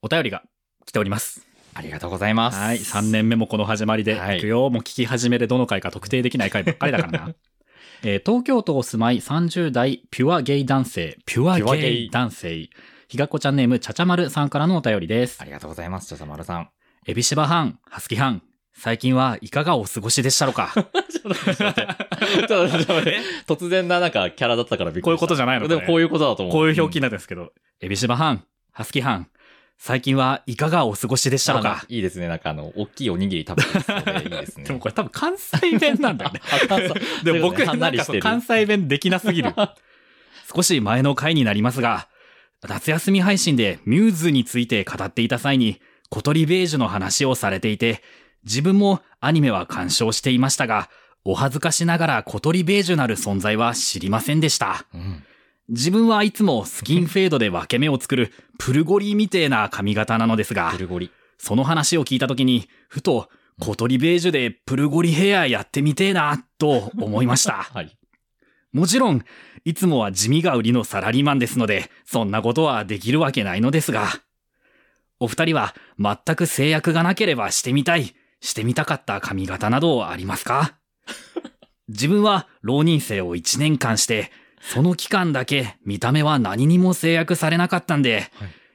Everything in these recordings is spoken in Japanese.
お便りが来ております。ありがとうございます。はい。3年目もこの始まりで、はいい、くよ。もう聞き始めでどの回か特定できない回ばっかりだからな。えー東京都お住まい30代ピュアゲイ男性、ピュアゲイ男性、ひがっこちゃんネームちゃちゃまるさんからのお便りですあ。りがとうございます、ちょさまるさん。エビシバ班、ハスキ班、最近はいかがお過ごしでしたろうか？ちょっと待って、ちょっと待って。突然ななんかキャラだったからびっくりした。こういうことじゃないのかねでもこういうことだと思う。こういう表記ななんですけど、エビシバ班、ハスキ班、最近はいかがお過ごしでしたろうかいいですね。なんかあの、大きいおにぎり食べていいですね。でもこれ多分関西弁なんだよね。でも僕ななん。か関西弁できなすぎる。少し前の回になりますが、夏休み配信でミューズについて語っていた際に、小鳥ベージュの話をされていて、自分もアニメは鑑賞していましたが、お恥ずかしながら小鳥ベージュなる存在は知りませんでした。うん自分はいつもスキンフェードで分け目を作る プルゴリみてえな髪型なのですがプ、ルゴリ。その話を聞いた時に、ふと小鳥ベージュでプルゴリヘアやってみてえな、と思いました。はい。もちろん、いつもは地味が売りのサラリーマンですので、そんなことはできるわけないのですが、お二人は全く制約がなければしてみたい、してみたかった髪型などありますか？自分は浪人生を1年間して、その期間だけ見た目は何にも制約されなかったんで、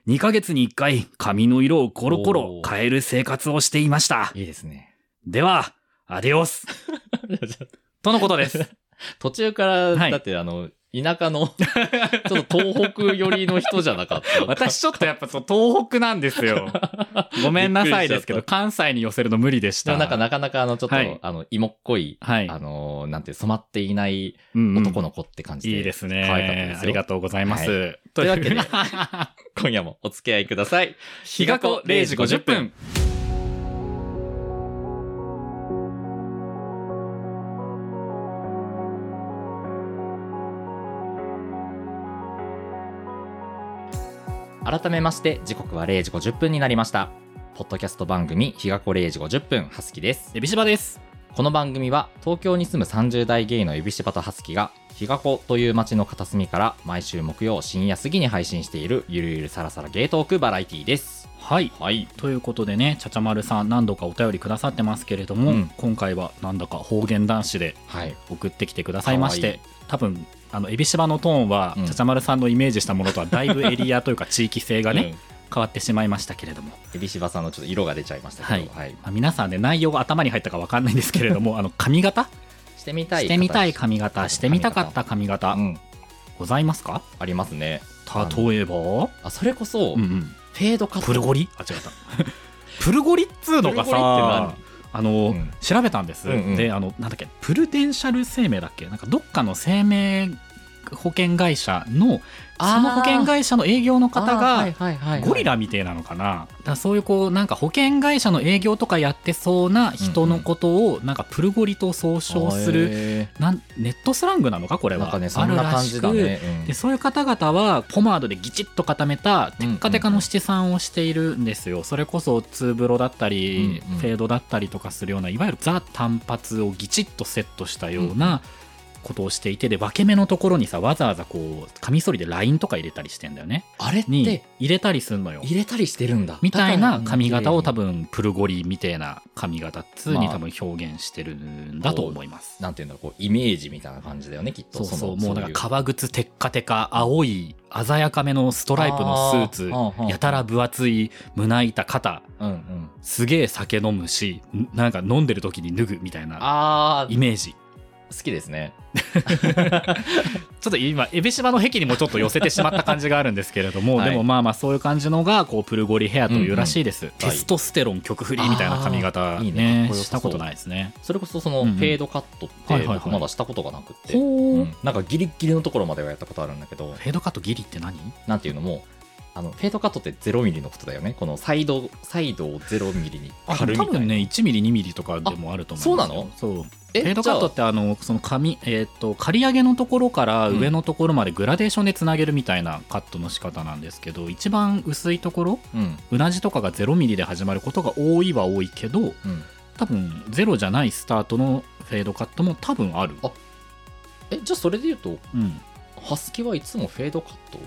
2ヶ月に1回髪の色をコロコロ変える生活をしていました。いいですね。では、アディオス とのことです。途中から、はいだってあの、田舎の、ちょっと東北寄りの人じゃなかった。私ちょっとやっぱそう東北なんですよ。ごめんなさいですけど、関西に寄せるの無理でした。なんかなかなかあの、ちょっと、はいあの、芋っこい、はい。あの、なんていう染まっていないうんうん男の子って感じで。いいですね。可愛かったですよありがとうございます。はというわけで 今夜もお付き合いください。日が子0時50分。改めまして、時刻は0時50分になりました。ポッドキャスト番組、日が子0時50分、はすきです。エビシバです。この番組は、東京に住む30代ゲイのエビシバとはすきが、日が子という街の片隅から毎週木曜深夜過ぎに配信しているゆるゆるさらさらゲートークバラエティです。はい。はい。ということでね、ちゃちゃまるさん何度かお便りくださってますけれども、うん今回はなんだか方言男子ではい。送ってきてくださいましかわて、多分、あの、エビシバのトーンは、うんちゃちゃまるさんのイメージしたものとはだいぶエリアというか地域性がね、うん変わってしまいましたけれども、エビシバさんのちょっと色が出ちゃいましたけど、はい。まあ、皆さんね内容が頭に入ったか分かんないんですけれども あの髪型してみたい。してみたい髪型してみたかった髪型。うん。ございますか？ありますね。例えば？あ、それこそ、うんうん。フェードカット。プルゴリ？あ違った。プルゴリっつうのがさあの、うん。調べたんです、うんうん。であのなんだっけ？プルデンシャル生命だっけ？なんかどっかの生命保険会社のその保険会社の営業の方がゴリラみたいなのかな。だそういうこうなんか保険会社の営業とかやってそうな人のことをなんかプルゴリと総称する、んネットスラングなのかこれは。ーなんかね、そんな感じだね。うん。でそういう方々はポマードでギチッと固めたテッカテカの七三をしているんですよ、それこそツーブロだったり、うんうんフェードだったりとかするようないわゆるザ単発をギチッとセットしたようなことをしていてで分け目のところにさわざわざこうカミソリでラインとか入れたりしてんだよね。あれっにて入れたりすんのよ。入れたりしてるんだ。みたいな髪型を多分。分プルゴリみたいな髪型っつうにまあ。多分表現してるんだと思います、なんていうんだこうイメージみたいな感じだよね、きっと。そうそうのもうなんかい革靴テッカテカ青い鮮やかめのストライプのスーツやたら分厚い胸板肩。うんうん。すげえ酒飲むしんなんか飲んでる時に脱ぐみたいなあイメージ好きですね。ちょっと今エビシバの壁にもちょっと寄せてしまった感じがあるんですけれども、はい。でもまあまあそういう感じのがこうプルゴリヘアというらしいです、テストステロン曲振りみたいな髪型。いいね。したことないですね。それこそそのうんうん。フェードカットって僕まだしたことがなくって、ほううん。なんかギリッギリのところまではやったことあるんだけど、フェードカットギリって何？なんていうのも、あの、フェードカットって0ミリのことだよね。このサイド、サイドを0ミリにあ刈るみたいな。多分ね1ミリ2ミリとかでもあると思うんですよあそうえフェードカットってあのその髪えっ、と刈り上げのところから上のところまでグラデーションでつなげるみたいなカットの仕方なんですけど一番薄いところうん。うなじとかが0ミリで始まることが多いは多いけどうん。多分ゼロじゃないスタートのフェードカットも多分あるあえ、じゃあそれで言うと、うんハスキはいつもフェードカット？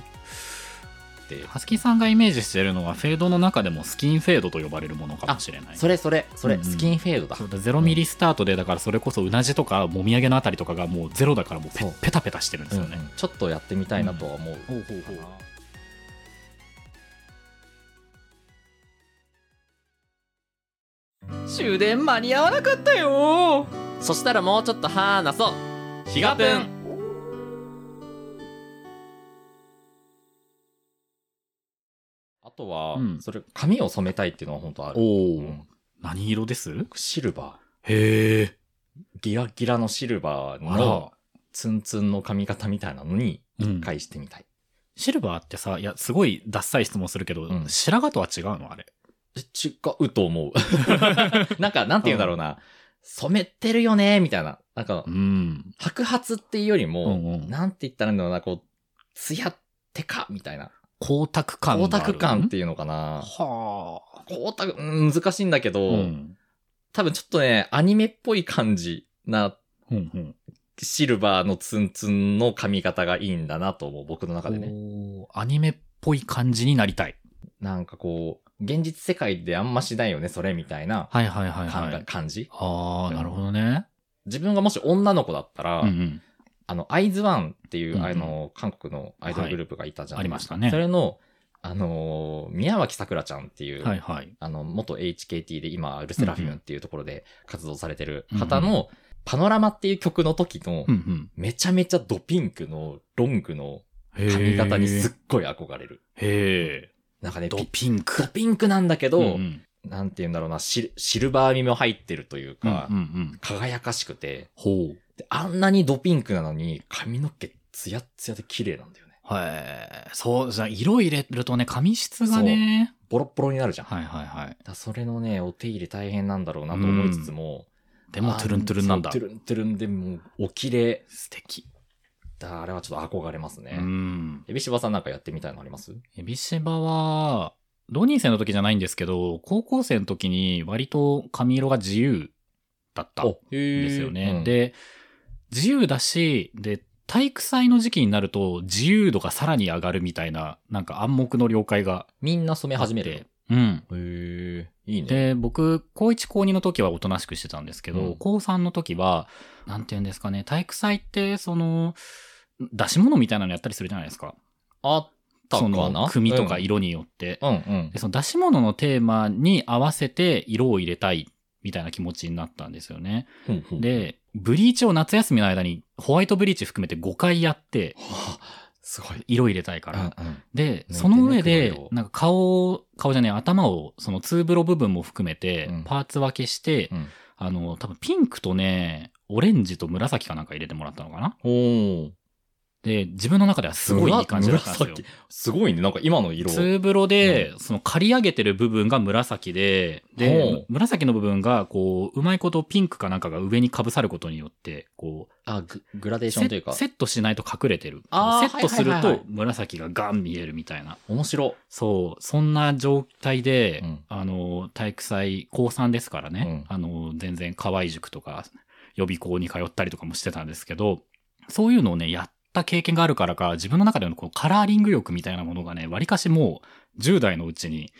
って。ハスキーさんがイメージしてるのはフェードの中でもスキンフェードと呼ばれるものかもしれない。それそれそれ、うんうん。スキンフェードだ。そうだゼロミリスタートでだからそれこそうなじとかもみあげのあたりとかがもうゼロだからもうペそう。ペタペタしてるんですよね。うんうん、ちょっとやってみたいなとは思う、ほうほうほう。終電間に合わなかったよ。そしたらもうちょっと話そう。ヒガプとは、うん。それ髪を染めたいっていうのは本当ある、おお、うん。何色です？シルバへえー。ギラギラのシルバーあのら。ツンツンの髪型みたいなのにうん。一回してみたい、シルバーってさいやすごいダッサい質問するけど、うん。白髪とは違うの？あれ。違うと思う。なんかなんて言うんだろうな、染めてるよねみたいな。なんかうん。白髪っていうよりも、うんうん。なんて言ったらいいんだろうなこうツヤってかみたいな光沢感光沢感っていうのかな。はあ。光沢、うん難しいんだけど、うん。多分ちょっとね、アニメっぽい感じなうんうん。シルバーのツンツンの髪型がいいんだなと思う、僕の中でね。アニメっぽい感じになりたい。なんかこう、現実世界であんましないよね、それみたいなはいはいはい感,、はい。感じ。ああなるほどね。自分がもし女の子だったら、うんうんあの、アイズワンっていう、うんうん。あの、韓国のアイドルグループがいたじゃん。はいありましたね。それの、あのー宮脇さくらちゃんっていう、はいはい。あの、元 HKT で今、ルセラフィムっていうところで活動されてる方の、パノラマっていう曲の時のう、んめちゃめちゃドピンクのロングのうん髪型にすっへごい憧れる。えなんかね、ドピピンク。ドピンクなんだけど、うんうん。なんて言うんだろうな、シルシルバー味も入ってるというか、うんうんうん。輝かしくてほうで、あんなにドピンクなのに髪の毛ツヤッツヤで綺麗なんだよね。はい。そう、じゃあ色入れるとね、髪質がね。ボロッボロになるじゃん。はいはいはい。だそれのね、お手入れ大変なんだろうなと思いつつも、でも、トゥルントゥルンなんだ。トゥルントゥルンでもう、お綺麗。素敵。だあれはちょっと憧れますうね。ん。エビシバさんなんかやってみたいのあります？エビシバは、浪人生の時じゃないんですけど、高校生の時に割と髪色が自由だったんでですよね。、で、自由だし、で、体育祭の時期になると自由度がさらに上がるみたいな、なんか暗黙の了解がみんな染め始めて。うん。の。へえ、いいね。で、僕、高1高2の時はおとなしくしてたんですけど、うん高3の時は、なんて言うんですかね、体育祭って、その、出し物みたいなのやったりするじゃないですか。あったかそなの、組とか色によって。うんうんで、。その出し物のテーマに合わせて色を入れたい、みたいな気持ちになったんですよね。うんうん、で、ブリーチを夏休みの間にホワイトブリーチ含めて5回やって、は あすごい。色入れたいから。うんうん。で、その上ねでなんか顔、顔じゃねえ、頭を、そのツーブロ部分も含めてうん、パーツ分けして、うん。あの、多分ピンクとね、オレンジと紫かなんか入れてもらったのかなで、自分の中ではすごいいい感じだったんですよ。紫すごいね。なんか今の色。ツーブロで、その刈り上げてる部分が紫で、ほでう、紫の部分が、こう、うまいことピンクかなんかが上に被さることによって、こう、あグ、グラデーションというか。セセットしないと隠れてる。セットすると紫がガン見えるみたいな。面白。そう、そんな状態で、うんあの、体育祭、高3ですからね、うんあの、全然河合塾とか予備校に通ったりとかもしてたんですけど、そういうのをね、やった経験があるからか、自分の中でのこうカラーリング欲みたいなものがね、割かしもう10代のうちに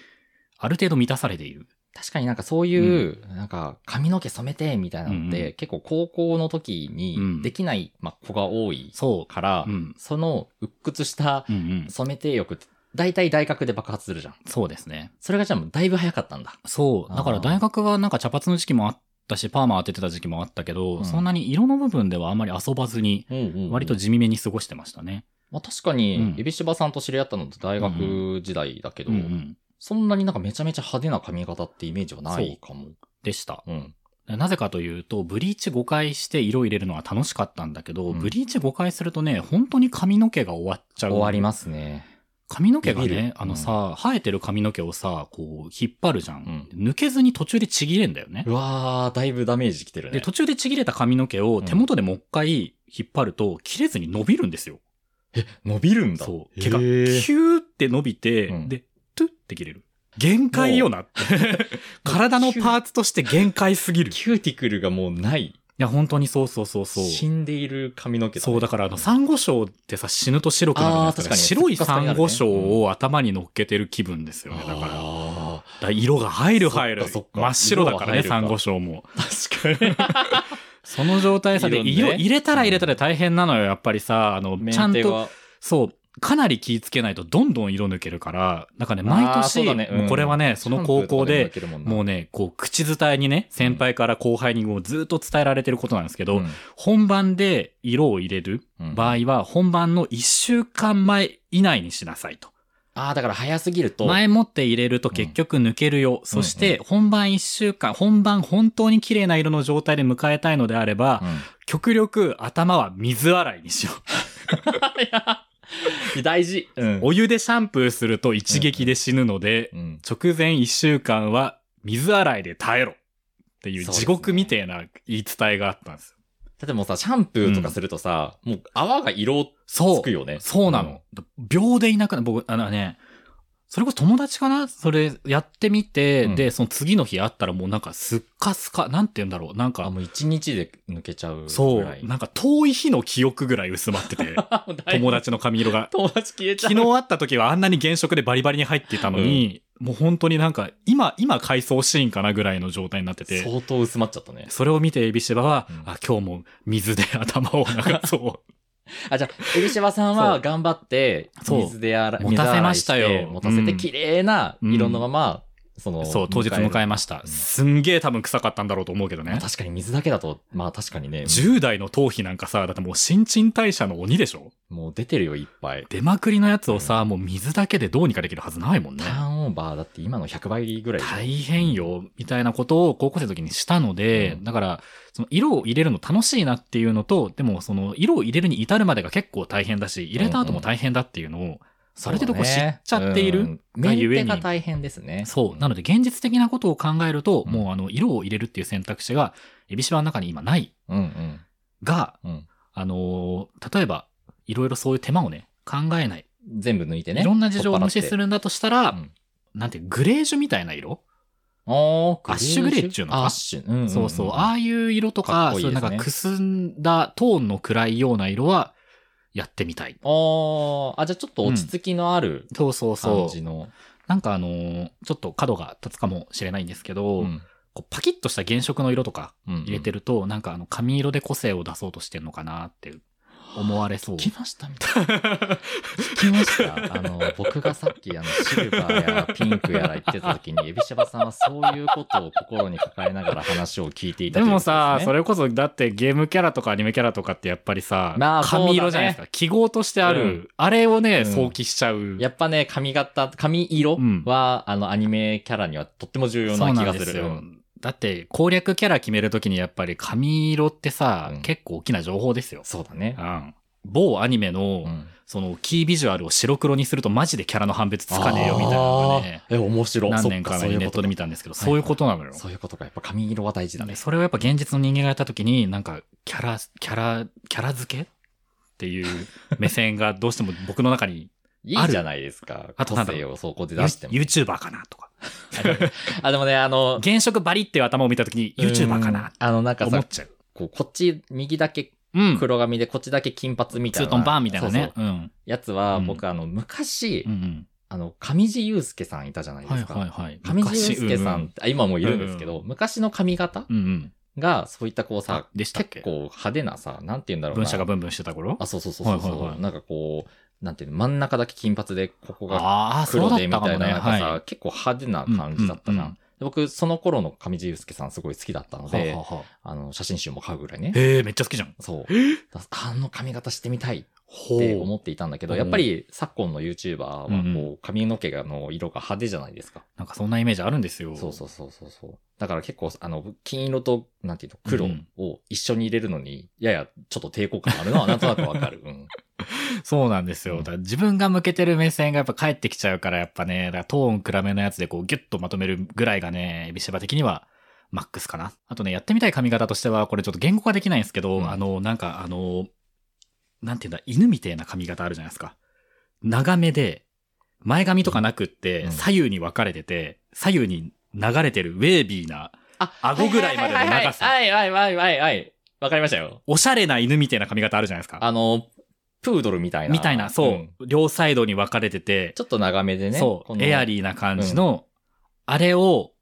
ある程度満たされている。確かになんかそういう、なんか髪の毛染めてみたいなのって、うんう結構高校の時うんにできない、まあ、子が多いそから、う。うん。その鬱屈したうんうん。染めて欲って大体大学で爆発するじゃん。そうですね。それがじゃあもうだいぶ早かったんだ。そう。だから大学はなんか茶髪の時期もあったし、パーマ当ててた時期もあったけど、うんそんなに色の部分ではあんまり遊ばずに、割と地味めに過ごしてましたね。まあ、確かに、うんエビシバさんと知り合ったのって大学時代だけど、うんうん。そんなになんかめちゃめちゃ派手な髪型ってイメージはないかも。でした。うん。なぜかというと、ブリーチ5回して色入れるのは楽しかったんだけど、うんブリーチ5回するとね、本当に髪の毛が終わっちゃう。終わりますね。髪の毛がね、あのさ、生えてる髪の毛をさ、こう、引っ張るじゃん。う抜けずに途中でちぎれんだよね。うわー、だいぶダメージきてるね。で、途中でちぎれた髪の毛を手元でもう一回引っ張ると、切れずに伸びるんですよ。伸びるんだ。そう。毛が、キューって伸びて、うんで、トゥって切れる。限界よなって。体のパーツとして限界すぎる。キューティクルがもうない。や、本当にそうそうそうそう。死んでいる髪の毛だね。そう、だからあの、サンゴ礁ってさ、死ぬと白くなるじゃないです白いサンゴ礁を頭に乗っけてる気分ですよね。だから。だかあら色が入る入る。真っ白だからね、サンゴ礁も。ー確かに。その状態さで、色入れたら入れたら大変なのよ、やっぱりさ、あの、ちゃんと、そう、かなり気ぃつけないとどんどん色抜けるから、なんかね、毎年、ね。うん。もうこれはね、その高校で、もうね、ね、こう、口伝えにね、先輩から後輩にもうずっと伝えられてることなんですけど、うん。本番で色を入れるうん。場合は、本番の1週間前以内にしなさいと。ああ、だから早すぎると。前もって入れると結局抜けるよ。そして、本番1週間、本番本当に綺麗な色の状態で迎えたいのであれば、うん。極力頭は水洗いにしよう。大事。うんお湯でシャンプーすると一撃で死ぬので、うん直前1週間は水洗いで耐えろ。っていう地獄みてえな言い伝えがあったんですよ。だってもうさ、シャンプーとかするとさ、もう泡が色つくよね。そうなの。秒でいなくなる。僕、あのね、それこそ友達かな？それやってみて、うんで、その次の日会ったらもうなんかすっかすか、なんて言うんだろう。なんあ、か、もう一日で抜けちゃうぐらい。そう、なんか遠い日の記憶ぐらい薄まってて、友達の髪色が。友達消えちゃう。昨日会った時はあんなに原色でバリバリに入ってたのに、もう本当になんか、今、今回想シーンかなぐらいの状態になってて、相当薄まっちゃったね。それを見てエビシバは、うんあ、今日も水で頭を流そう。あ、じゃあ、エビシバさんは頑張って、そう。水で洗い、持たせましたよ。持たせてうん。綺麗な色のまま、その、そう、当日迎えまました。うんすんげえ多分臭かったんだろうと思うけどね。確かに水だけだと、まあ確かにね、10代の頭皮なんかさ、だってもう新陳代謝の鬼でしょ？もう出てるよ、いっぱい。出まくりのやつをさ、もう水だけでどうにかできるはずないもんねタ。ーンオーバーだって今の100倍ぐらい。大変よ、みたいなことを高校生の時にしたので、うんだから、その色を入れるの楽しいなっていうのと、でもその色を入れるに至るまでが結構大変だし、入れた後も大変だっていうのを、ある程度こう知っちゃっている？がゆえにテが大変ですね。そう。なので現実的なことを考えると、うんもうあの、色を入れるっていう選択肢が、エビシバの中に今ない。が、うん。あのー例えば、いろいろそういう手間をね、考えない。全部抜いてね。いろんな事情を無視する。るんだとしたら、うんなんてグレージュみたいな色、あアッシュグレーっていうのかアッシュ。そうそう。ああいう色とか、そうなんかくすんだトーンの暗いような色は、やってみたい。あーあ、じゃあちょっと落ち着きのあるそうそうそう。感じの。なんかあのーちょっと角が立つかもしれないんですけど、うんこうパキッとした原色の色とかうん入れてると、なんかあの髪色で個性を出そうとしてんのかなって思われそう。聞きましたみたいな。聞きました。あの、僕がさっき、あの、シルバーやピンクやら言ってた時に、エビシャバさんはそういうことを心に抱えながら話を聞いていたでもさ、それ、れこそ、だってゲームキャラとかアニメキャラとかってやっぱりさ、まあ髪色じゃないですか。記号としてある、うんあれをね、うん想起しちゃう。やっぱね、髪型、髪色うんは、あの、アニメキャラにはとっても重要な気がする。なんですようん。だって、攻略キャラ決めるときにやっぱり髪色ってさ、うん結構大きな情報ですよ。そうだねう。ん。某アニメの、うんその、キービジュアルを白黒にするとマジでキャラの判別つかねえよみたいなのがね、あーえ、面白い。何年か前にネットで見たんですけど、そういうことなのよ。そういうことか。やっぱ髪色は大事だねで。それをやっぱ現実の人間がやったときに、なんか、キャラ、キャラ、キャラ付けっていう目線がどうしても僕の中に、いいじゃないですか。あとなんだろう個性をそこで出しても。YouTuber かなとか。あ、でもね、あの、原色バリっていう頭を見たときに、YouTuber かうんな？あの、なんかさ、思っちゃう。こう、こっち、右だけうん。黒髪で、こっちだけ金髪みたいな。ツートンバーンみたいなね。そうそううん。やつは、うん僕、あの、昔、うんうん。あの、上地雄介さんいたじゃないではいすか。はいはい。上地雄介さん、昔あ今もいるんですけど、昔の髪型うんうん。が、そういったこうさ結構派手なさ、なんて言うんだろうな。文社がブンブンしてた頃？あ、そうそうそうそうそう、はいはいはいなんかこう、なんていうの、真ん中だけ金髪で、ここがああ、そう黒。でみたいな、なんかさ、は結構派手な感じだったな。僕、その頃の上地雄介さんすごい好きだったのい。で、はははあの、写真集も買うぐらいね。へえ、めっちゃ好きじゃん。そう。だあの髪型してみたいっほて思っていたんだけど、やっぱり昨今の YouTuber はこう、髪の毛がの色が派手じゃないですか。なんかそんなイメージあるんですよ。そうそうそうそうそう。だから結構、あの、金色と、なんていうの、黒うんを一緒に入れるのに、ややちょっと抵抗感あるのはなんとなくわかる。うん。そうなんですよ。だ自分が向けてる目線がやっぱ返ってきちゃうから、やっぱね、だからトーン暗めのやつでこうギュッとまとめるぐらいがね、エビシバ的にはマックスかな。あとね、やってみたい髪型としては、これちょっと言語化できないんですけど、うんあの、なんかあの、なんていうんだ、犬みたいな髪型あるじゃないですか。長めで、前髪とかなくって、うん左右に分かれてて、左右に流れてるウェービーな、あ顎ぐらいまでの長さはいはいはいはいはいはい。わかりましたよ。おしゃれな犬みたいな髪型あるじゃないですか。あの、プードルみたいな。みたいな、そう、ん。両サイドに分かれてて、ちょっと長めでね。そう、エアリーな感じの、あれを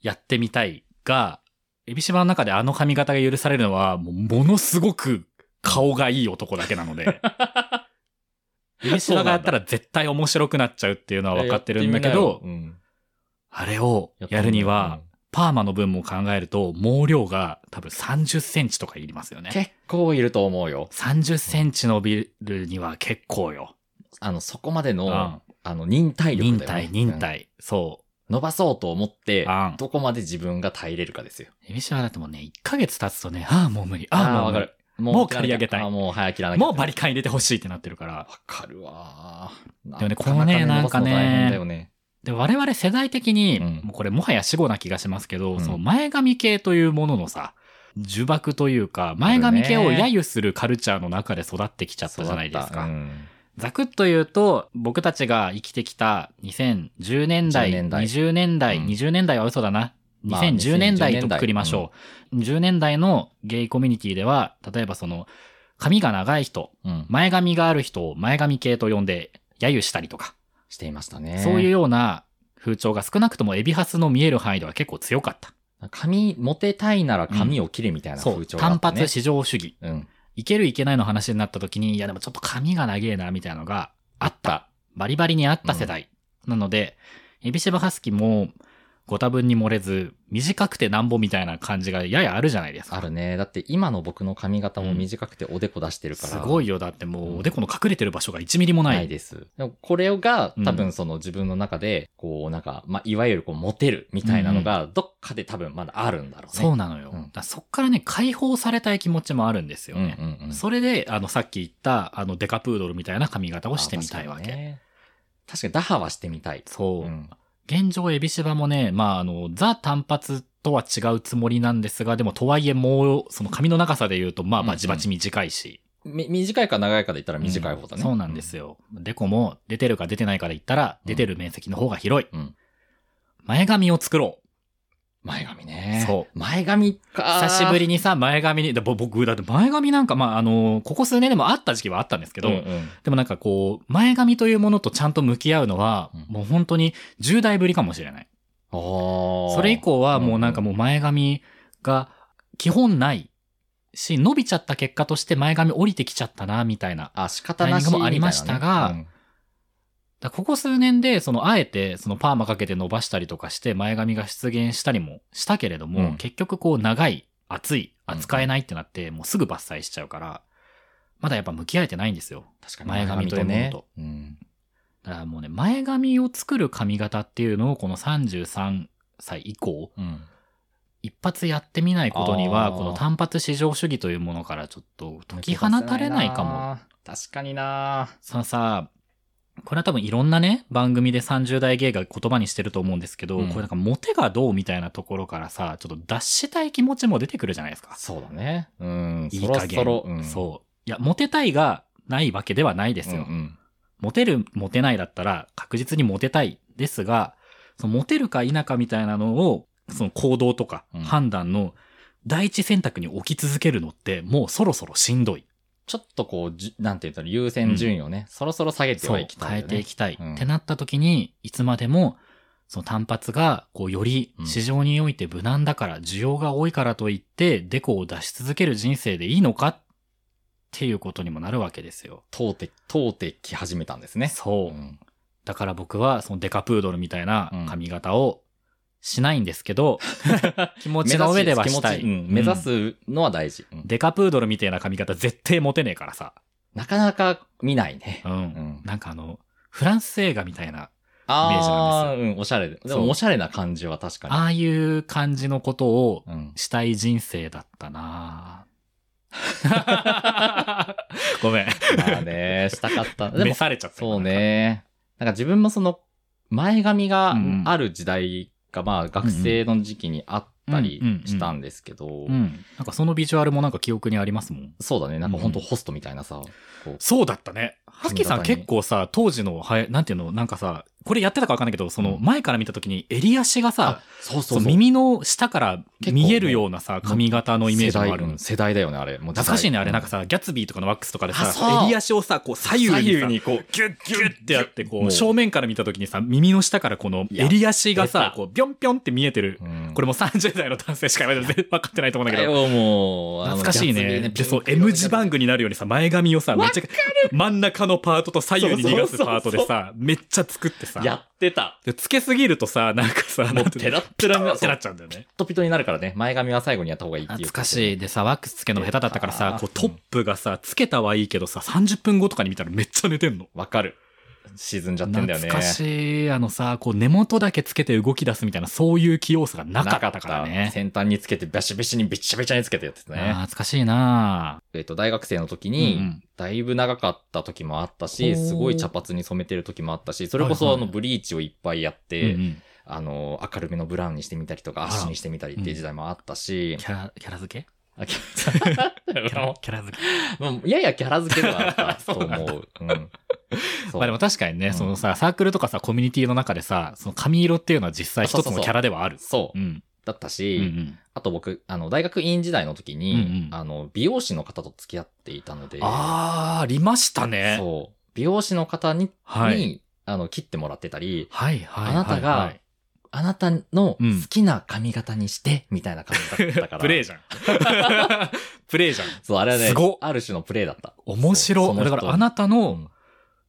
やってみたいが、エビシバの中であの髪型が許されるのは、ものすごく顔がいい男だけなので、エビシバがやったら絶対面白くなっちゃうっていうのは分かってるんだけど、うん。あれをやるには、パーマの分も考えると、毛量が多分30センチとかいりますよね。結構いると思うよ。30センチ伸びるには結構よ。あの、そこまでの、うんあの、忍耐力忍だよね耐、忍うん耐。そ伸ばそうと思ってうん、どこまで自分が耐えれるかですよ。う。エビシバだってもうね、1ヶ月経つとね、ああ、もう無理。ああ、もうわかる。もう刈り上げたいあもう早く切らなきゃ。もうバリカン入れてほしいってなってるから。わかるわー。でもねこのねなんかねで、我々世代的に、うん。もうこれもはや死後な気がしますけど、うん。その前髪系というもののさ、呪縛というか、前髪系を揶揄するカルチャーの中で育ってきちゃったじゃないですか。うん。ざくっと言うと、僕たちが生きてきた2010年代、10年代。20年代、うん。20年代は嘘だな。まあ2010年代2010とくくりましょう。10年代のゲイコミュニティでは、例えばその、髪が長い人、うん。前髪がある人を前髪系と呼んで揶揄したりとか、していましたね。そういうような風潮が少なくともエビハスの見える範囲では結構強かった。髪、モテたいなら髪を切れみたいな風潮があったね。単発至上主義。うん。いけるいけないの話になった時に、いやでもちょっと髪が長えな、みたいなのがあった。バリバリにあった世代。なので、エビシバハスキもご多分に漏れず、短くてなんぼみたいな感じがややあるじゃないですか。あるね。だって今の僕の髪型も短くておでこ出してるから。すごいよ。だってもう、おでこの隠れてる場所が1ミリもない。ないです。でもこれがうん多分その自分の中で、こうなんか、まあ、いわゆるこうモテるみたいなのが、どっかで多分まだあるんだろうね。そうなのよ。うんだそっからね、解放されたい気持ちもあるんですよね。うんうんうん。それで、あの、さっき言った、あの、デカプードルみたいな髪型をしてみたいわけ。あ確かにね確かに打破はしてみたい。そう。うん現状、エビシバもね、まあ、あの、ザ単発とは違うつもりなんですが、でも、とはいえもう、その髪の長さで言うと、まあ、うんうんバチバチ短いし。み短いか長いかで言ったら短い方だね。そうなんですよ。デコも、出てるか出てないかで言ったら、うん出てる面積の方が広い。うん前髪を作ろう。前髪ね。。そう前髪か。久しぶりにさ、前髪に、僕、だって前髪なんか、まあ、あの、ここ数年でもあった時期はあったんですけど、うんうんでもなんかこう、前髪というものとちゃんと向き合うのは、うんもう本当に10代ぶりかもしれない。あーそれ以降はもうなんかもう前髪が基本ないし、伸びちゃった結果として前髪降りてきちゃったな、みたいな。あ、仕方なしタイミングもありましたがみたいなねだここ数年で、そのあえてそのパーマかけて伸ばしたりとかして前髪が出現したりもしたけれども、うん結局こう長い、厚い、扱えないってなって、もうすぐ伐採しちゃうから、まだやっぱ向き合えてないんですよ。確かに前髪というものと。うんだからもうね、前髪を作る髪型っていうのをこの33歳以降、うん一発やってみないことには、この単発至上主義というものからちょっと解き放たれないかも。。確かになさあさ、これは多分いろんなね、番組で30代芸が言葉にしてると思うんですけど、うんこれなんかモテがどうみたいなところからさ、ちょっと脱したい気持ちも出てくるじゃないですか。そうだね。うん。いい加減。そろそろ、うん、そう。いや、モテたいがないわけではないですよ。うんうんモテる、モテないだったら確実にモテたいですが、そのモテるか否かみたいなのを、その行動とかうん判断の第一選択に置き続けるのってもうそろそろしんどい。ちょっとこう、じゅなんて言ったら優先順位をね、そろそろ下げてはいきたい変え。ていきたい。うんってなった時に、いつまでも、その単発が、こう、よりうん市場において無難だから、需要が多いからといって、デコを出し続ける人生でいいのか？っていうことにもなるわけですよ。通って、通ってき始めたんですね。そう。んだから僕は、そのデカプードルみたいな髪型をしないんですけど、気持ちの上ではしたい。目指すのは大事。うんデカプードルみたいな髪型絶対モテねえからさ。なかなか見ないね。うん。んなんかあの、フランス映画みたいな、あイメージなんあ、うん、おしゃれで。うも、おしゃれな感じは確かに。ああいう感じのことをうん。したい人生だったな ごめん。まあね、したかった。で召も、されちゃった。そう。ね。なんか自分もその、前髪がある時代が、まあ学生の時期にあったりしたんですけど、うん。なんかそのビジュアルもなんか記憶にありますもん。そうだね、なんかほんとホストみたいなさ、こうそうだったね。ハスキーさん結構さ、当時の、はや、なんていうの、なんかさ、これやってたかわかんないけど、そのうん前から見た時に襟足がさ、そうそう耳の下から見えるようなさ、髪型のイメージもある世代だよね、あれ。もう懐かしいね、あれ。なんかさ、さ、ギャツビーとかのワックスとかでさ襟足をさ、こう左右左にさ、右にこう、ギュッギュッってやって、こう、正面から見た時にさ、耳の下からこの襟足がさこう、ビョンビョンって見えてる。うんこれもう30代の男性しか全然分かってないと思うんだけど。よもう、懐かしいね。で、そう、M 字バングになるようにさ、前髪をさ、めっちゃ、真ん中のパートと左右に逃がすパートでさ、めっちゃ作ってさ。やってた。で、つけすぎるとさ、なんかさ、もうのうペラッペラになってなっちゃうんだよね。ピトピトになるからね、前髪は最後にやった方がいいっていう。懐かしい。でさ、ワックスつけるの下手だったからさ、こうトッうんプがさ、つけたはいいけどさ、30分後とかに見たらめっちゃ寝てんの。わかる。沈んじゃってんだよね。懐かしい。あのさ、こう根元だけつけて動き出すみたいな、そういう器用さがなかったからね。先端につけて、バシバシにビチャビチャにつけてやってたね。懐かしいなえっと、大学生の時うんに、うんだいぶ長かった時もあったほし、うすごい茶髪に染めてる時もあったし、それこそあのブリーチをいっぱいやっうんて、うんあの、明るめのブラウンにしてみたりとか、アッシュにしてみたりっていう時代もあったし、キャラ、キャラ付け？あキ キャラャキャラ付け。ラもうややキャラ付けではあったと思う。まあでも確かにね、うんそのさ、サークルとかさ、コミュニティの中でさ、その髪色っていうのは実際一つのキャラではある。そうう。ん。だったうんし、うん。あと僕、あの、大学院時代の時に、うんうんあの、美容師の方と付き合っていたので、あー、ありましたね。そう。美容師の方に、はいにあの、切ってもらってたり、はいはいはい。あなたがはいあなたのうん好きな髪型にして、みたいな感じだったから。プレイじゃん。プレイじゃん。そう、あれはねすごっ、ある種のプレイだった。面白い。だからあなたのうん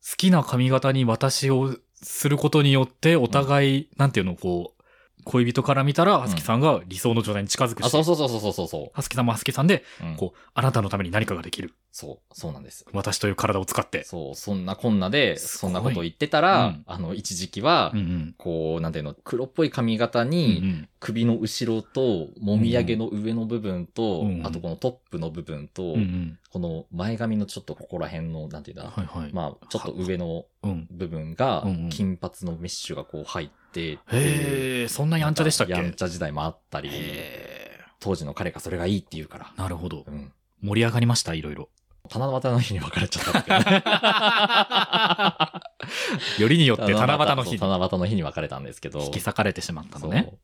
好きな髪型に私をすることによって、お互い、なんていうの、こう、恋人から見たら、はすきさんが理想の状態に近づくし、あ、そうそうそうそうそうそはすきさんもはすきさんで、う。うんこう、あなたのために何かができる。そう、そうなんです。私という体を使って。そう、そんなこんなで、そんなことを言ってたら、うんあの、一時期は、うんうん。こう、なんていうの、黒っぽい髪型うんうに、ん首の後ろと、もみあげの上の部分と、うんあとこのトップの部分と、うんうん。この前髪のちょっとここら辺の、なんていうんだ、はいはい。まあ、ちょっと上のうん。部分がうんうん、金髪のメッシュがこう入ってってへえ、そんなやんちゃでしたっけ？やんちゃ時代もあったり、へ当時の彼がそれがいいって言うから。ーなるほどう。ん。盛り上がりました、いろいろ。七夕の日に別れちゃったんだけどねよりによって七夕の日七夕の日に別れたんですけど。引き裂かれてしまったそう。のね。っ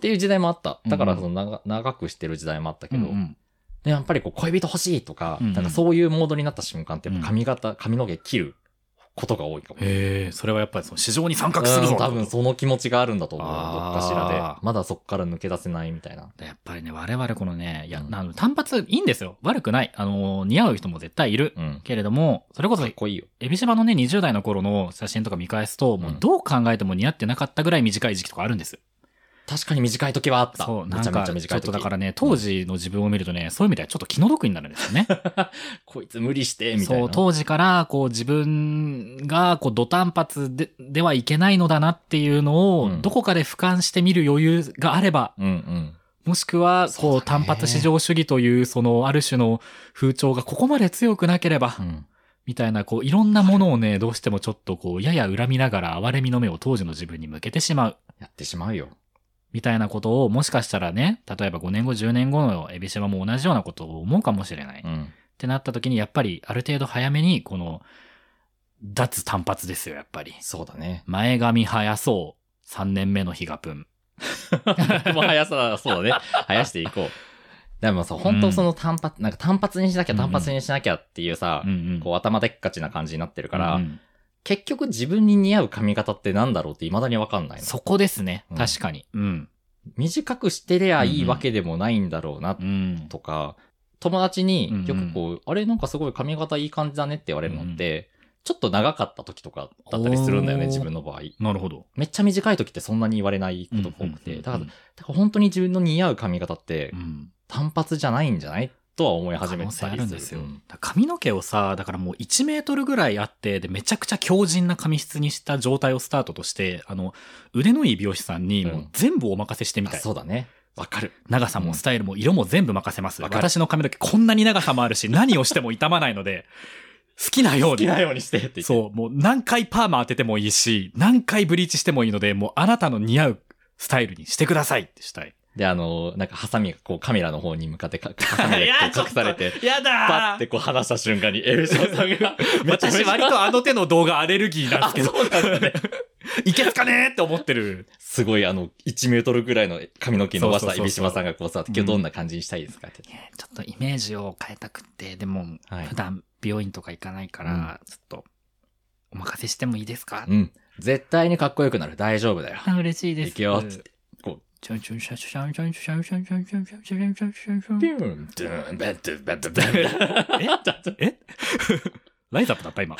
ていう時代もあった。だからうんその長長くしてる時代もあったけど、うんうん。でやっぱりこう恋人欲しいとか、うんうん。なんかそういうモードになった瞬間ってやっぱ髪型、髪の毛切ることが多いかも。へえ、それはやっぱりその市場に参画するぞ。うん多分その気持ちがあるんだと思う。どっかしらで。まだそっから抜け出せないみたいな。やっぱりね、我々このね、いや、うんあの単発いいんですよ。悪くない。あの、似合う人も絶対いる。うん。けれども、それこそかっ、こいいよ。エビシバのね、20代の頃の写真とか見返すと、もうどう考えても似合ってなかったぐらい短い時期とかあるんです。確かに短い時はあった。そう、なちゃめか、ちょちゃ短い時。っとだからね、当時の自分を見るとね、そういう意味ではちょっと気の毒になるんですよね。こいつ無理して、みたいな。そう、当時から、こう自分が、こう、土単発で、ではいけないのだなっていうのを、うんどこかで俯瞰してみる余裕があれば、うんうん。もしくは、こう、単発至上主義という、その、ある種の風潮がここまで強くなければ、うん。みたいな、こう、いろんなものをね、どうしてもちょっとこう、やや恨みながら、哀れみの目を当時の自分に向けてしまう。やってしまうよ。みたいなことを、もしかしたらね、例えば5年後、10年後のエビシバも同じようなことを思うかもしれない。っうん。てなった時に、やっぱり、ある程度早めに、この、脱単発ですよ、やっぱり。そうだね。前髪生やそう。3年目の日が分。もう速さ、そうだね。生やしていこう。でもさ、本当その単発、なんか単発にしなきゃうんうん単発にしなきゃっていうさ、うんうん。こう頭でっかちな感じになってるから、うんうん結局自分に似合う髪型ってなんだろうって未だにわかんないの。そこですねう。ん確かに。うん。短くしてりゃいいわけでもないんだろうな、うん。とか、友達によくこう、あれなんかすごい髪型いい感じだねって言われるのって、ちょっと長かった時とかだったりするんだよね、おー自分の場合。なるほど。めっちゃ短い時ってそんなに言われないことが多くて。だから、だから本当に自分の似合う髪型ってうん。単発じゃないんじゃないとは思い始めたりする。るんですよ。髪の毛をさ、だからもう1メートルぐらいあって、で、めちゃくちゃ強靭な髪質にした状態をスタートとして、あの、腕のいい美容師さんにもう全部お任せしてみたい。あそうだね。わかる。長さもスタイルも色も全部任せます。私の髪の毛こんなに長さもあるし、何をしても傷まないので、好きなように。好きなようにしてって言って。そう、もう何回パーマ当ててもいいし、何回ブリーチしてもいいので、もうあなたの似合うスタイルにしてくださいってしたい。で、あの、なんかハサミがこうカメラの方に向かってか、ハサミでこう隠されて、やだパッてこう離した瞬間に、エビシバさんが、私割とあの手の動画アレルギーなんですけど。あそうなんだね。いけすかねーって思ってる。すごいあの、1メートルぐらいの髪の毛伸ばしたエビシバさんがこうさ、今日どんな感じにしたいですか？って。ちょっとイメージを変えたくって、でも、はい普段美容院とか行かないから、ちょっと、お任せしてもいいですか、うん。絶対にかっこよくなる。大丈夫だよ。あ嬉しいです。いくよつってちょんちょんしゃしゃしゃしゃしゃしゃしゃしゃしゃしゃしゃしゃしゃしゃしゃピューン、ドゥーン、ベッド、ベッド、ベッド。えライザップだった今。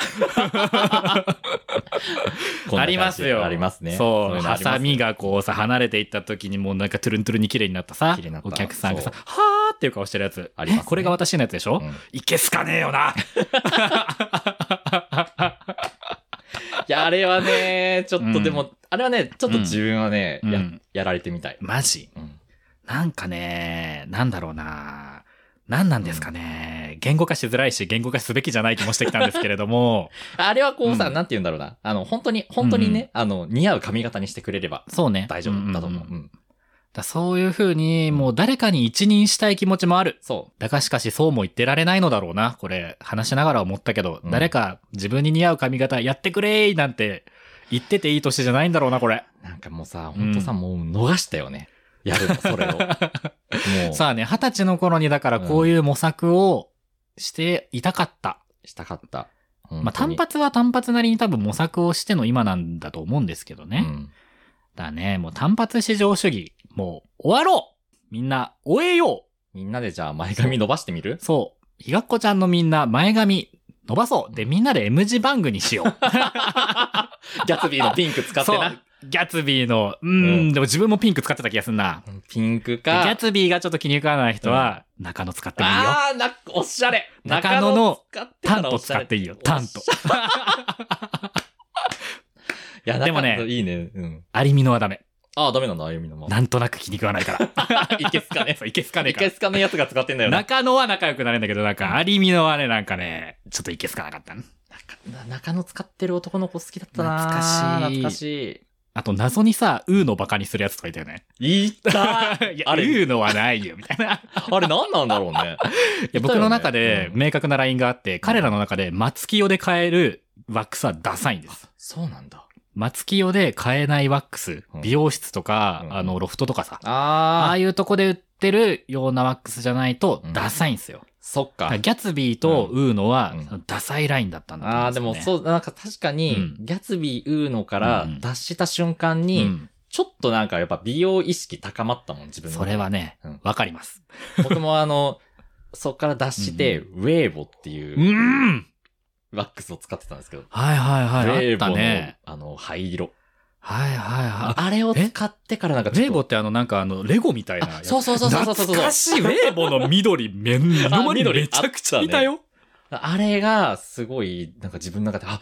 ありますよ。ありますね。そう、ハサミがこうさ、離れていった時にもうなんかトゥルントゥルに綺麗になったさ綺麗になっ、たお客さんがさ、はーっていう顔してるやつ。ありますこれが私のやつでしょ、いけすかねえよな。いや、あれはね、ちょっとでも、あれはね、ちょっと自分はね、やうん、やられてみたい。マジ？うん。なんかね、なんだろうな。何なんですかね、言語化しづらいし、言語化すべきじゃない気もしてきたんですけれども、あれはこうさ、うん。なんて言うんだろうな。あの、本当に、本当にね、あの、似合う髪型にしてくれればそうね。大丈夫だと思う。んんん。うんだそういう風に、もう誰かに一任したい気持ちもある。そだがしかしそうも言ってられないのだろうな。これ、話しながら思ったけど、うん誰か自分に似合う髪型やってくれーなんて言ってていい年じゃないんだろうな、これ。う。なんかもうさ、本当さ、もう逃したよね。やるの、それを。もう、さあね、二十歳の頃にだからこういう模索をしていたかった。したかった。まあ単発は単発なりに多分模索をしての今なんだと思うんですけどね。ね。だね、もう単発至上主義、もう終わろうみんな終えようみんなでじゃあ前髪伸ばしてみる？そう。ひがっこちゃんのみんな前髪伸ばそう。で、みんなで M 字バングにしよう。ギャツビーのピンク使ってな。。ギャツビーの、うーん、うんでも自分もピンク使ってた気がすんな。ピンクでギか。ャツビーがちょっと気に食わない人は、中野使ってもいいよ。あー、な、おしゃれ。中野のタント使っていいよ。タント。いや、でもねいいね。うん。アリミノはダメ。あー、ダメなんだ、あゆみのも。なんとなく気に食わないから。いけすかね。そういけすかねえいけ。すかねやつが使ってんだよな。中野は仲良くなれんだけど、なんか、アリミノはね、なんかね、ちょっといけすかなかったね。中中野使ってる男の子好きだったな懐かしい懐かしあと、謎にさ、ウーのバカにするやつとかいたよね。い。い たいや、あれ、ウーのはないよ、みたいな。あれ何なんだろうね。いや、僕の中でうん明確なラインがあって、彼らの中で松木用で買えるワックスはダサいんです。そうなんだ。松木用で買えないワックスうん、美容室とか、うん。あの、ロフトとかさ、ああー、あいうとこで売ってるようなワックスじゃないとうん。ダサいんですよ。そっか。だから。ギャツビーとウーノはうん。ダサいラインだったんだと思ああ、うんよね。ですもそう、なんか確かに、うん。ギャツビー・ウーノからうん脱した瞬間に、うん。ちょっとなんかやっぱ美容意識高まったもん、自分の。それはねうん、わかります。僕もあの、そっから脱して、ウェーボっていう。う、んワックスを使ってたんですけど、はいはいはい、あっウェーボの。あの、灰色。はいはいはい。あれを使ってからなんかウェーボっってあのなんかあの、レゴみたいな。そうそうそうそうそうそう懐かしい、ウェーボの緑、めん、緑めちゃくちゃいたよ。あれが、すごい、なんか自分の中で、あ、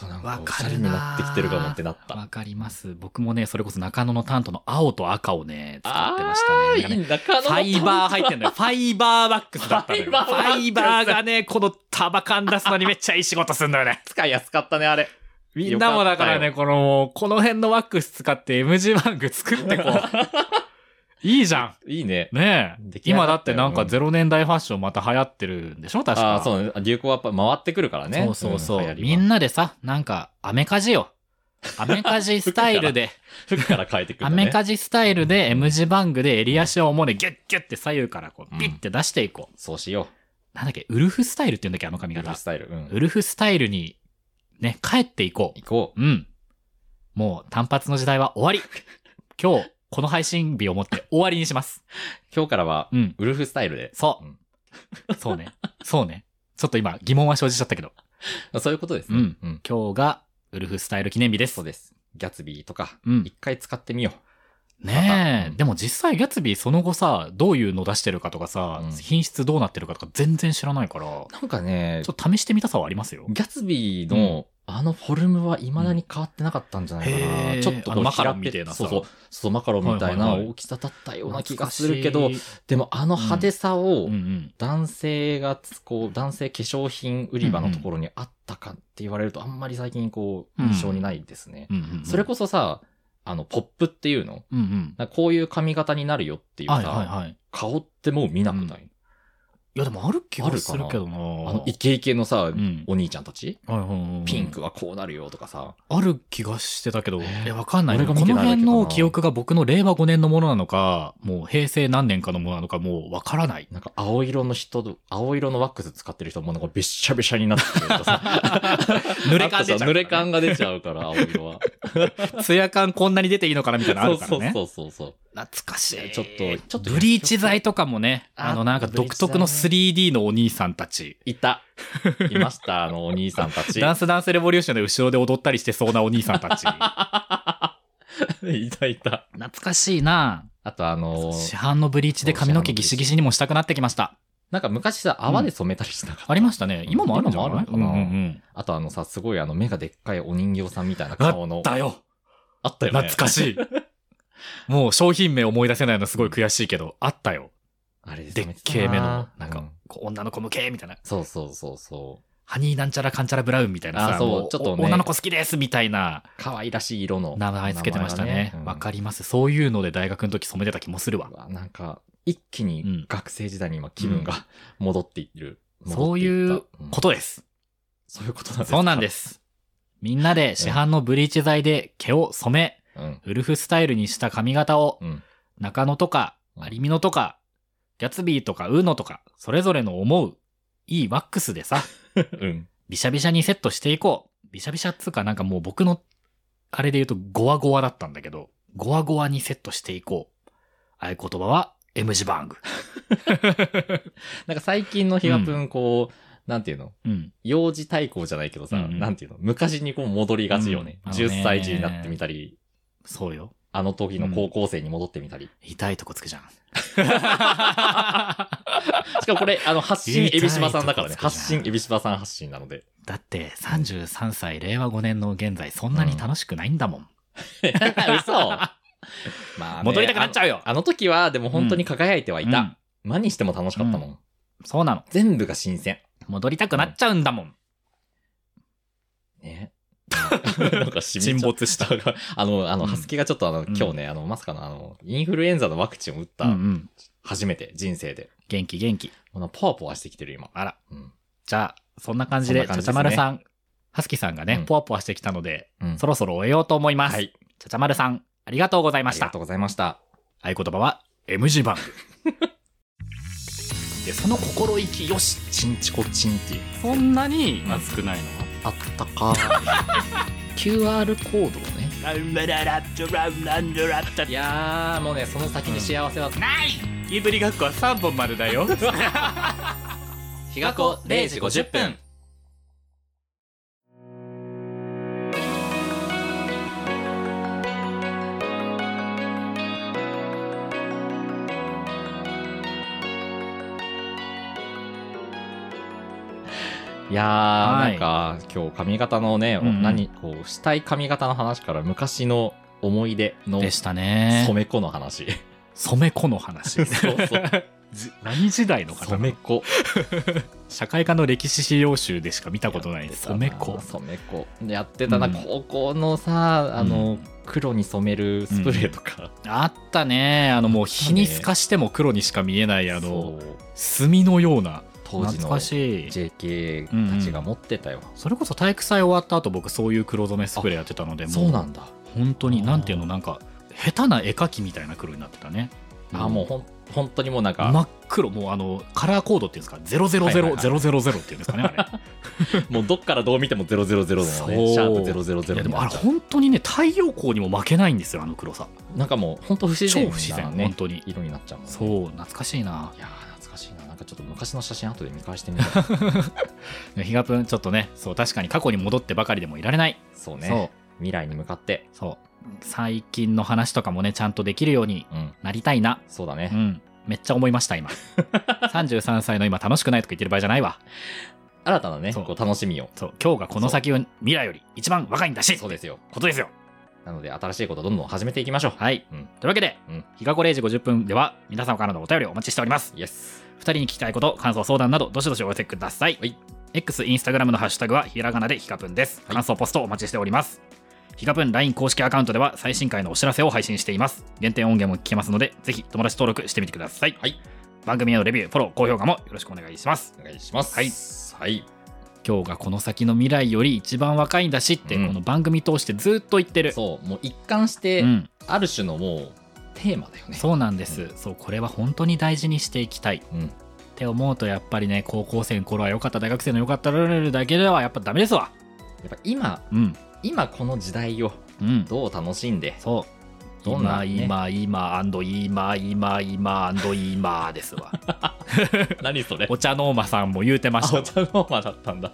となんわか、おしゃれになってきてるかもってなった。わかります。僕もね、それこそ中野のタントの青と赤をね、使ってまあしたーね。ねファイバー入ってんだよ。ファイバーワックスだったのよ。フファイバーがね、この束感出すのにめっちゃいい仕事すんだよね。使いやすかったね、あれ。みんなもだからね、よこの、この辺のワックス使って M 字バング作ってこう。いいじゃいいね。ん。ねえ。今だってなんかうん0年代ファッションまた流行ってるんでしょ？確か。ああ、そうね。流行はやっぱ回ってくるからね。そうそうそう。ん流行りはみんなでさ、なんか、アメカジよ。アメカジスタイルで、服から変えてくるね。メカジスタイルで M 字バングで襟足を主にギュッギュッて左右からこう、ピッて出していこう。そうしよなんだっけ、ウルフスタイルって言うんだっけ、あのう。髪型ウルフ。スタイル。うん。ウルフスタイルに、ね、帰っていこ行こう。うん。もう単発の時代は終わり。今日、この配信日をもって終わりにします。う。今日からは、うん。ウルフスタイルで。そうう。そうね。そうね。ちょっと今疑問は生じちゃったけど。そういうことですね。うんうん。今日がウルフスタイル記念日です。そうです。ギャツビーとか、うん一回使ってみよねまたえ、うんでも実際ギャツビーその後さ、どういうの出してるかとかさ、うん品質どうなってるかとか全然知らないから、ちょう。なんかねっ、と試してみたさはありますよ。ギャツビーの、あのフォルムは未だに変わってなかったんじゃないかへな。ーちょっとこうマカロンみたいなさそうそう。そう、マカロンみたいなはいはいはい大きさだったような気がするけど、懐かしいでもあの派手さをうんうん。男性がつ、こう、男性化粧品売り場のところにあったかって言われると、あんまり最近こう、うん印象にないですね。うんうんうんそれこそさ、あの、ポップっていうの？うんうん。こういう髪型になるよっていうさ、はいはいはい。顔ってもう見なくない、いやでもある気がするけどなあの、イケイケのさ、んお兄ちゃんたちはいはいはいピンクはこうなるよとかさ、ある気がしてたけど、えーいや、わかんないな。俺この辺の記憶が僕の令和5年のものなのか、もう平成何年かのものなのか、もうわからない。なんか青色の人と、青色のワックス使ってる人もなんかべっしゃべしゃになってるとさ、濡れ感出ちゃうからね濡れ感が出ちゃうから、青色は。ツヤ感こんなに出ていいのかなみたいなのあるからね。そうそうそうそう。懐かしい。ちょっとちょっとブリーチ剤とかもね、ああのなんか独特の 3D のお兄さんたち。いた。いました、あのお兄さんたち。ダンスダンスレボリューションで後ろで踊ったりしてそうなお兄さんたち。いたいた。懐かしいなあとあのー市販のブリーチで髪の毛ギシギシにもしたくなってきました。なんか昔さ、泡で染めたりしなかった。ありましたね。今もあるんじゃない？今もあるのかなうんうんうんあとあのさ、すごいあの目がでっかいお人形さんみたいなあ顔の。ったよ。あったよね。懐かしい。もう商品名思い出せないのすごい悔しいけど、あったよ。あれででっけえ目の、なんかうん、こう女の子向けみたいな。そうそうそうそう。ハニーなんちゃらかんちゃらブラウンみたいなさ、あそうもちょっと女の子好きですみたいな可愛らしい色の。名前つけてましたね。わ、かります。そういうので大学の時染めてた気もするわなんか、一気うんに学生時代に今気分が戻っている。そういうことです。そういうことなんです。そうなんですす。みんなで市販のブリーチ剤で毛を染め、うん。ウルフスタイルにした髪型をうん。中野とか、うん有美野とか、ギャツビーとかウーノとか、それぞれの思う、いいワックスでさ、うん。ビシャビシャにセットしていこう。ビシャビシャっつうかなんかもう僕の、あれで言うとゴワゴワだったんだけど、ゴワゴワにセットしていこう。合言葉は M 字バング。なんか最近のヒガプン、こう、なんていうの？うん。幼児対抗じゃないけどさ、うんうんなんていうの？昔にこう戻りがちよね。うんね10歳児になってみたり、そうよ。あの時の高校生に戻ってみたり。痛いとこつくじゃん。しかもこれ、あの、発信、エビシバさんだからね。発信、エビシバさん発信なので。だって33歳令和5年の現在そんなに楽しくないんだもん。嘘まあね、戻りたくなっちゃうよあの時は、でも本当に輝いてはいた。うんしても楽しかったもん。そうなの。全部が新鮮。戻りたくなっちゃうんだもん。ね。なんか沈没した。あの、あの、うんハスキがちょっとあの、ん今日ね、あの、まさかのあの、インフルエンザのワクチンを打った。初めて、人生で。元気元気。このポワポワしてきてる、今。あら。うん。じゃあ、そんな感じで、ちゃちゃまるさん、はすきさんがね、うんポワポワしてきたので、うんそろそろ終えようと思います。はい。ちゃちゃまるさん、ありがとうございましたありがと。うございました。合言葉は M 字バ ング。で、その心意気よし。チンチコチンっていう。そんなに熱くないのあったか。QR コードをね。いやー、もうね、その先に幸せは、ないいぶりがっこは3本までだよ。日が子0時50分。いやー、はいなんか今日髪型のね、うんうん何こうしたい髪型の話から昔の思い出のでしたね。染め子の話。染め子の話。そうそうじ何時代の方？染め子。社会科の歴史資料集でしか見たことない染め子。染め子。やってたな、うん高校のさ、あの、黒に染めるスプレーとか。あったね。あのもう日に透かしても黒にしか見えないあの墨のような当時の JK たちが持ってたよ。それこそ体育祭終わった後僕そういう黒染めスプレーやってたのでもそうなんだ。本当になんていうのなんか下手な絵描きみたいな黒になってたね。あ、もうほん、本当にもうなんか、真っ黒もうあのカラーコードっていうんですか？000000っていうんですかねあれ。もうどっからどう見ても000のね、シャープ000いやでもあれ本当にね太陽光にも負けないんですよあの黒さ。なんかもう本当不自超然不自然なね本当に。色になっちゃう。そう懐かしいな。いやかちょっと昔の写真後で見返してみたい。比嘉くんちょっとねそう確かに過去に戻ってばかりでもいられないそうね。そう未来に向かって。そう最近の話とかもねちゃんとできるようにうん。なりたいなそうだね。うんめっちゃ思いました今 33歳の今楽しくないとか言ってる場合じゃないわ新たなね、そうこう楽しみを。そう今日がこの先を未来より一番若いんだしそうですよ。ことですよなので新しいことどんどん始めていきましょう。はい、うんというわけで、うん日がこ0時50分では皆様からのお便りをお待ちしておりますイエス。2人に聞きたいこと感想相談などどしどしお寄せください、はい X インスタグラムのハッシュタグはひらがなでひかぷんです、はい感想ポストお待ちしておりますヒガプン LINE 公式アカウントでは最新回のお知らせを配信しています。限定音源も聞けますので、ぜひ友達登録してみてください。はい。番組へのレビュー、フォロー、高評価もよろしくお願いします。お願いします。はい。はい。今日がこの先の未来より一番若いんだしって、うん。この番組通してずっと言ってる。そう、もう一貫して、うん、ある種のもう、テーマだよね。そうなんです、そうこれは本当に大事にしていきたい。っうん。て思うとやっぱりね高校生の頃は良かった大学生の良かったルールだけではやっぱダメですわ。やっぱ今、うん。今この時代をうん。どう楽しんで、そうどんな今ね。今今今今今今ですわ。何それ。お茶の間さんも言うてましあ、おた茶の間だったんだ。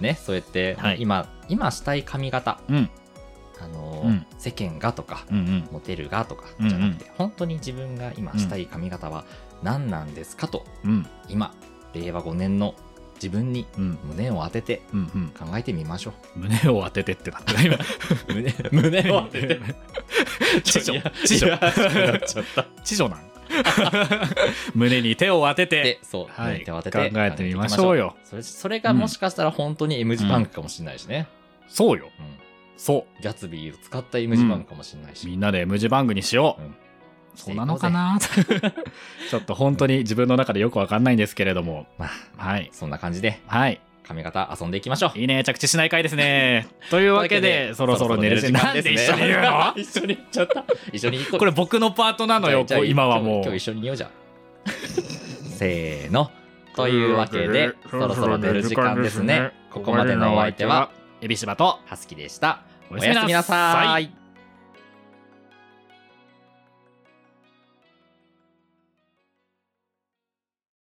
ね、そうやって、はい。今、今したい髪型、うん。あのーうん。世間がとか、うんうん。モテるがとかうんうん。じゃなくて、本当に自分が今したい髪型は何なんですかと、うん。今、令和5年の自分にうん。胸を当ててうんうん。考えてみましょ胸を当ててってなってた今う。胸胸を当てて。知女知女。知女なん。胸に手を当てて。で、そう、はい。手を当てて考えてみましょうよ。それそれがもしかしたら本当に M 字パンクかもしれないしね。そうよ。うん。そう。ギャツビーを使った M 字パンクかもしれないし。みんなで M 字番組にしよう、うんそうなのかな？ちょっと本当に自分の中でよくわかんないんですけれどもまあ、はいそんな感じではい髪型遊んでいきましょう。いいね着地しない回ですねというわけでそろそろ寝る時間なんで 一緒に言うの一緒に言っちゃった。一緒に行こう。これ僕のパートなのよ今はも今日今日一緒に言おうじゃん。せーの。というわけで、そろそろ寝る時間ですね。ここまでのお相手は、エビシバとハスキでした。おおやすみなさい。